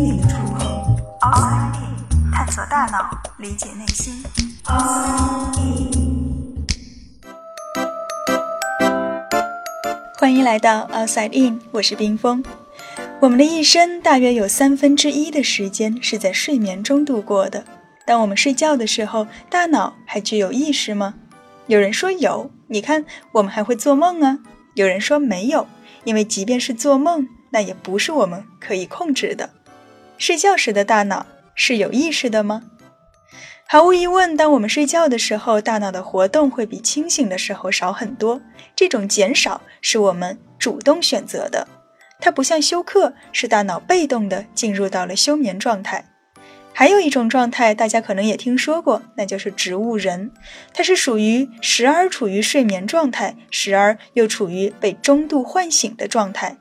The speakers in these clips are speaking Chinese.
心灵的触碰，Outside In，探索大脑，理解内心。欢迎来到 Outside In，我是冰峰。我们的一生大约有三分之一的时间是在睡眠中度过的。当我们睡觉的时候，大脑还具有意识吗？有人说有，你看，我们还会做梦啊。有人说没有，因为即便是做梦，那也不是我们可以控制的。睡觉时的大脑是有意识的吗？毫无疑问，当我们睡觉的时候，大脑的活动会比清醒的时候少很多。这种减少是我们主动选择的，它不像休克，是大脑被动的进入到了休眠状态。还有一种状态，大家可能也听说过，那就是植物人。它是属于时而处于睡眠状态，时而又处于被中度唤醒的状态。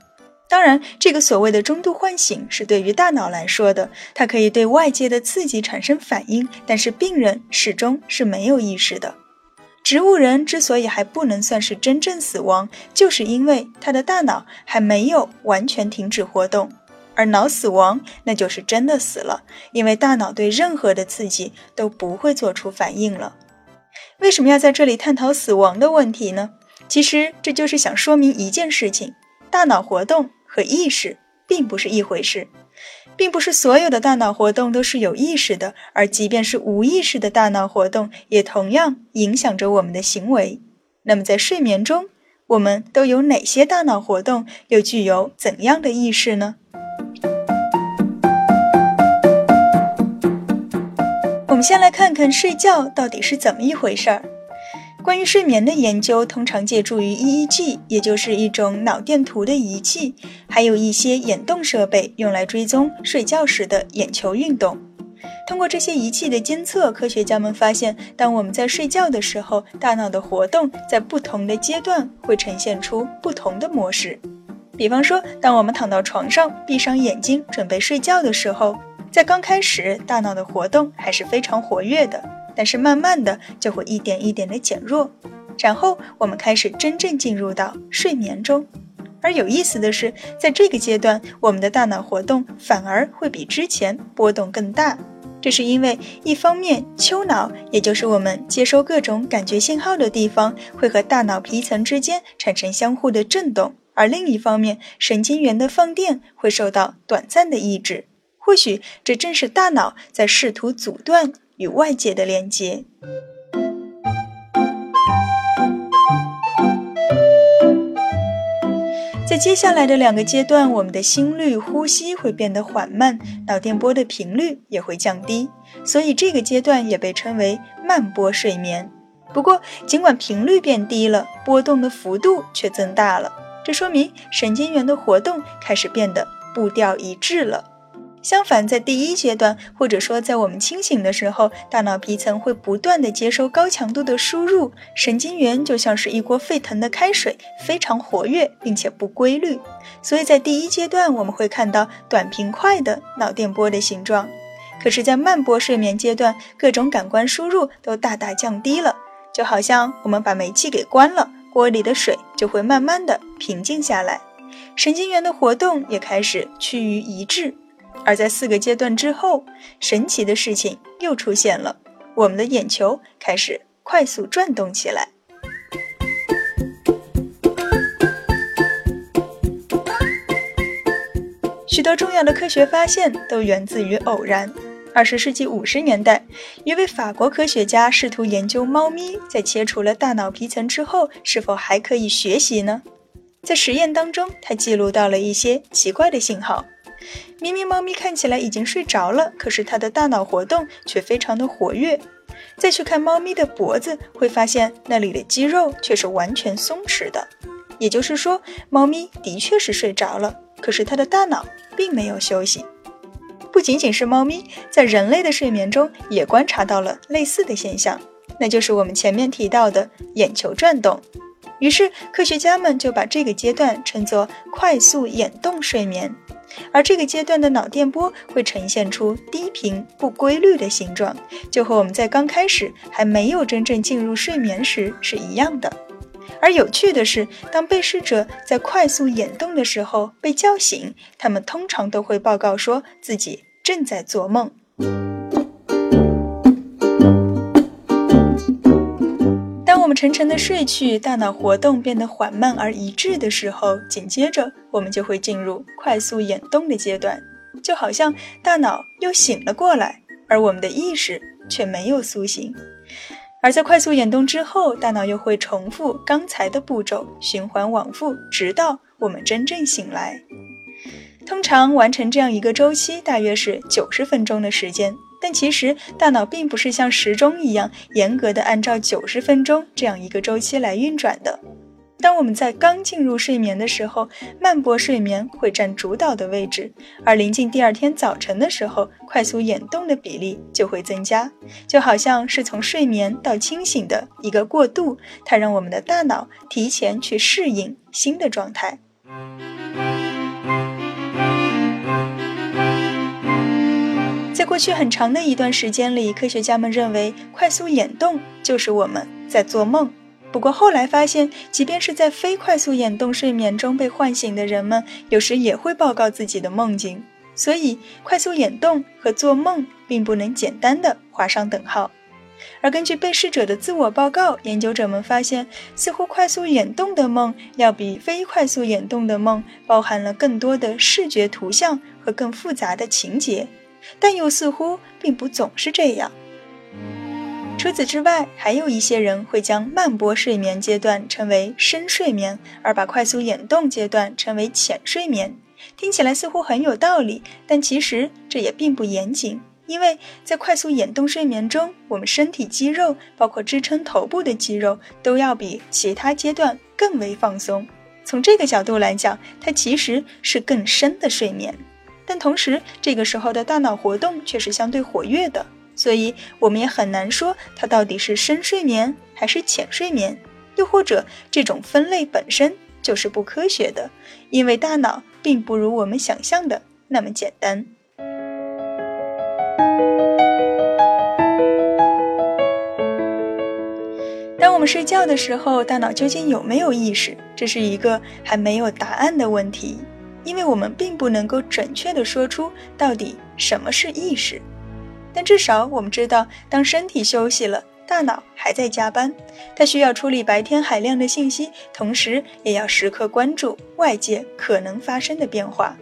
当然，这个所谓的中度唤醒是对于大脑来说的，它可以对外界的刺激产生反应，但是病人始终是没有意识的。植物人之所以还不能算是真正死亡，就是因为他的大脑还没有完全停止活动。而脑死亡，那就是真的死了，因为大脑对任何的刺激都不会做出反应了。为什么要在这里探讨死亡的问题呢？其实这就是想说明一件事情：大脑活动和意识并不是一回事，并不是所有的大脑活动都是有意识的，而即便是无意识的大脑活动，也同样影响着我们的行为。那么在睡眠中，我们都有哪些大脑活动，又具有怎样的意识呢？我们先来看看睡觉到底是怎么一回事儿。关于睡眠的研究，通常借助于 EEG，也就是一种脑电图的仪器，还有一些眼动设备，用来追踪睡觉时的眼球运动。通过这些仪器的监测，科学家们发现，当我们在睡觉的时候，大脑的活动在不同的阶段会呈现出不同的模式。比方说，当我们躺到床上，闭上眼睛准备睡觉的时候。在刚开始，大脑的活动还是非常活跃的，但是慢慢的就会一点一点的减弱，然后我们开始真正进入到睡眠中。而有意思的是，在这个阶段，我们的大脑活动反而会比之前波动更大。这是因为，一方面，丘脑，也就是我们接收各种感觉信号的地方，会和大脑皮层之间产生相互的震动；而另一方面，神经元的放电会受到短暂的抑制。或许这正是大脑在试图阻断与外界的连接。在接下来的两个阶段，我们的心率、呼吸会变得缓慢，脑电波的频率也会降低，所以这个阶段也被称为慢波睡眠。不过，尽管频率变低了，波动的幅度却增大了，这说明神经元的活动开始变得步调一致了。相反，在第一阶段，或者说在我们清醒的时候，大脑皮层会不断的接收高强度的输入，神经元就像是一锅沸腾的开水，非常活跃并且不规律。所以在第一阶段，我们会看到短平快的脑电波的形状。可是，在慢波睡眠阶段，各种感官输入都大大降低了，就好像我们把煤气给关了，锅里的水就会慢慢的平静下来，神经元的活动也开始趋于一致。而在四个阶段之后，神奇的事情又出现了，我们的眼球开始快速转动起来。许多重要的科学发现都源自于偶然。二十世纪五十年代，一位法国科学家试图研究猫咪在切除了大脑皮层之后是否还可以学习呢？在实验当中，他记录到了一些奇怪的信号。明明猫咪看起来已经睡着了，可是它的大脑活动却非常的活跃。再去看猫咪的脖子，会发现那里的肌肉却是完全松弛的。也就是说，猫咪的确是睡着了，可是它的大脑并没有休息。不仅仅是猫咪，在人类的睡眠中也观察到了类似的现象，那就是我们前面提到的眼球转动。于是，科学家们就把这个阶段称作快速眼动睡眠。而这个阶段的脑电波会呈现出低频不规律的形状，就和我们在刚开始还没有真正进入睡眠时是一样的。而有趣的是，当被试者在快速眼动的时候被叫醒，他们通常都会报告说自己正在做梦。沉沉的睡去，大脑活动变得缓慢而一致的时候，紧接着我们就会进入快速眼动的阶段，就好像大脑又醒了过来，而我们的意识却没有苏醒。而在快速眼动之后，大脑又会重复刚才的步骤，循环往复，直到我们真正醒来。通常完成这样一个周期，大约是九十分钟的时间。但其实，大脑并不是像时钟一样严格的按照九十分钟这样一个周期来运转的。当我们在刚进入睡眠的时候，慢波睡眠会占主导的位置；而临近第二天早晨的时候，快速眼动的比例就会增加，就好像是从睡眠到清醒的一个过渡，它让我们的大脑提前去适应新的状态。在过去很长的一段时间里，科学家们认为快速眼动就是我们在做梦。不过后来发现，即便是在非快速眼动睡眠中被唤醒的人们，有时也会报告自己的梦境。所以，快速眼动和做梦并不能简单的画上等号。而根据被试者的自我报告，研究者们发现，似乎快速眼动的梦要比非快速眼动的梦包含了更多的视觉图像和更复杂的情节。但又似乎并不总是这样。除此之外，还有一些人会将慢波睡眠阶段称为深睡眠，而把快速眼动阶段称为浅睡眠。听起来似乎很有道理，但其实这也并不严谨。因为在快速眼动睡眠中，我们身体肌肉，包括支撑头部的肌肉，都要比其他阶段更为放松。从这个角度来讲，它其实是更深的睡眠。但同时，这个时候的大脑活动却是相对活跃的，所以我们也很难说它到底是深睡眠还是浅睡眠，又或者这种分类本身就是不科学的，因为大脑并不如我们想象的那么简单。当我们睡觉的时候，大脑究竟有没有意识，这是一个还没有答案的问题。因为我们并不能够准确地说出到底什么是意识，但至少我们知道，当身体休息了，大脑还在加班，它需要处理白天海量的信息，同时也要时刻关注外界可能发生的变化。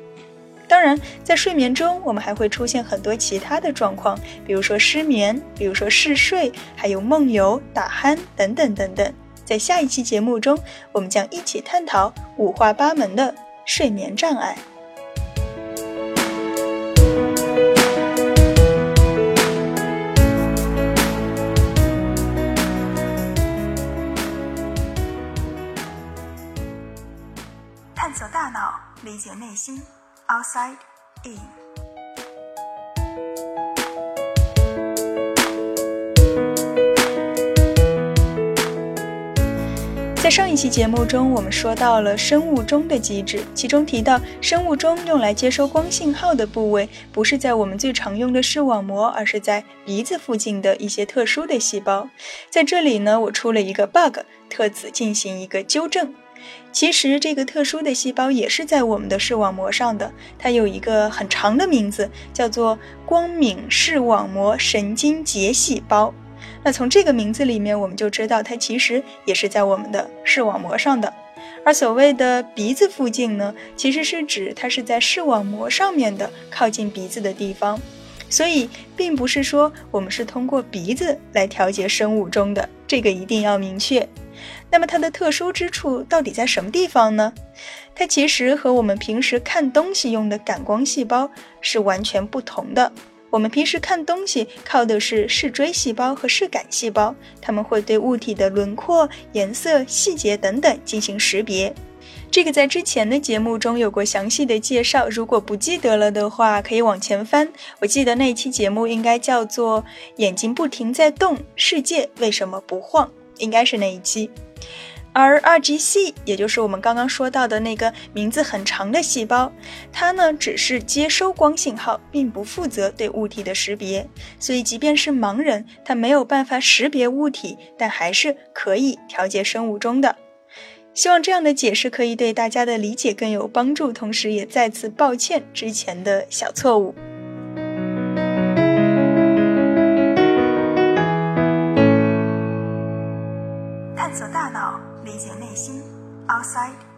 当然，在睡眠中，我们还会出现很多其他的状况，比如说失眠，比如说嗜睡，还有梦游、打鼾等等等等。在下一期节目中，我们将一起探讨五花八门的。睡眠障碍。探索大脑，理解内心。Outside in。在上一期节目中，我们说到了生物钟的机制，其中提到生物钟用来接收光信号的部位不是在我们最常用的视网膜，而是在鼻子附近的一些特殊的细胞。在这里呢，我出了一个 bug，特此进行一个纠正。其实这个特殊的细胞也是在我们的视网膜上的，它有一个很长的名字，叫做光敏视网膜神经节细胞。那从这个名字里面，我们就知道它其实也是在我们的视网膜上的。而所谓的鼻子附近呢，其实是指它是在视网膜上面的靠近鼻子的地方。所以，并不是说我们是通过鼻子来调节生物钟的，这个一定要明确。那么它的特殊之处到底在什么地方呢？它其实和我们平时看东西用的感光细胞是完全不同的。我们平时看东西靠的是视锥细胞和视感细胞，它们会对物体的轮廓、颜色、细节等等进行识别。这个在之前的节目中有过详细的介绍，如果不记得了的话，可以往前翻。我记得那期节目应该叫做“眼睛不停在动，世界为什么不晃”，应该是那一期。而 RGC，也就是我们刚刚说到的那个名字很长的细胞，它呢只是接收光信号，并不负责对物体的识别。所以，即便是盲人，他没有办法识别物体，但还是可以调节生物钟的。希望这样的解释可以对大家的理解更有帮助，同时也再次抱歉之前的小错误。探